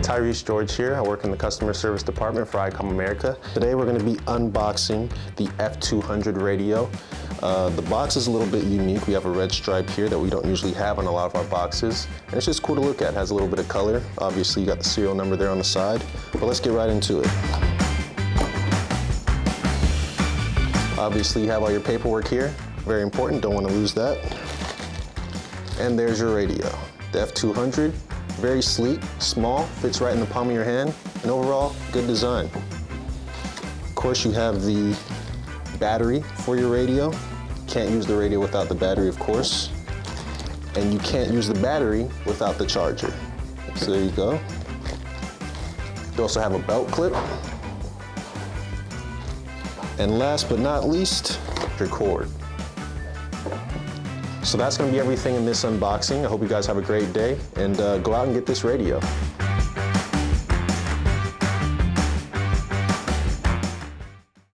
Tyrese George here. I work in the customer service department for ICOM America. Today we're going to be unboxing the F200 radio. Uh, the box is a little bit unique. We have a red stripe here that we don't usually have on a lot of our boxes. And it's just cool to look at. It has a little bit of color. Obviously you got the serial number there on the side. But let's get right into it. Obviously you have all your paperwork here. Very important, don't want to lose that. And there's your radio. The F200, very sleek, small, fits right in the palm of your hand, and overall, good design. Of course, you have the battery for your radio. Can't use the radio without the battery, of course. And you can't use the battery without the charger. So there you go. You also have a belt clip. And last but not least, your cord. So that's gonna be everything in this unboxing. I hope you guys have a great day and uh, go out and get this radio.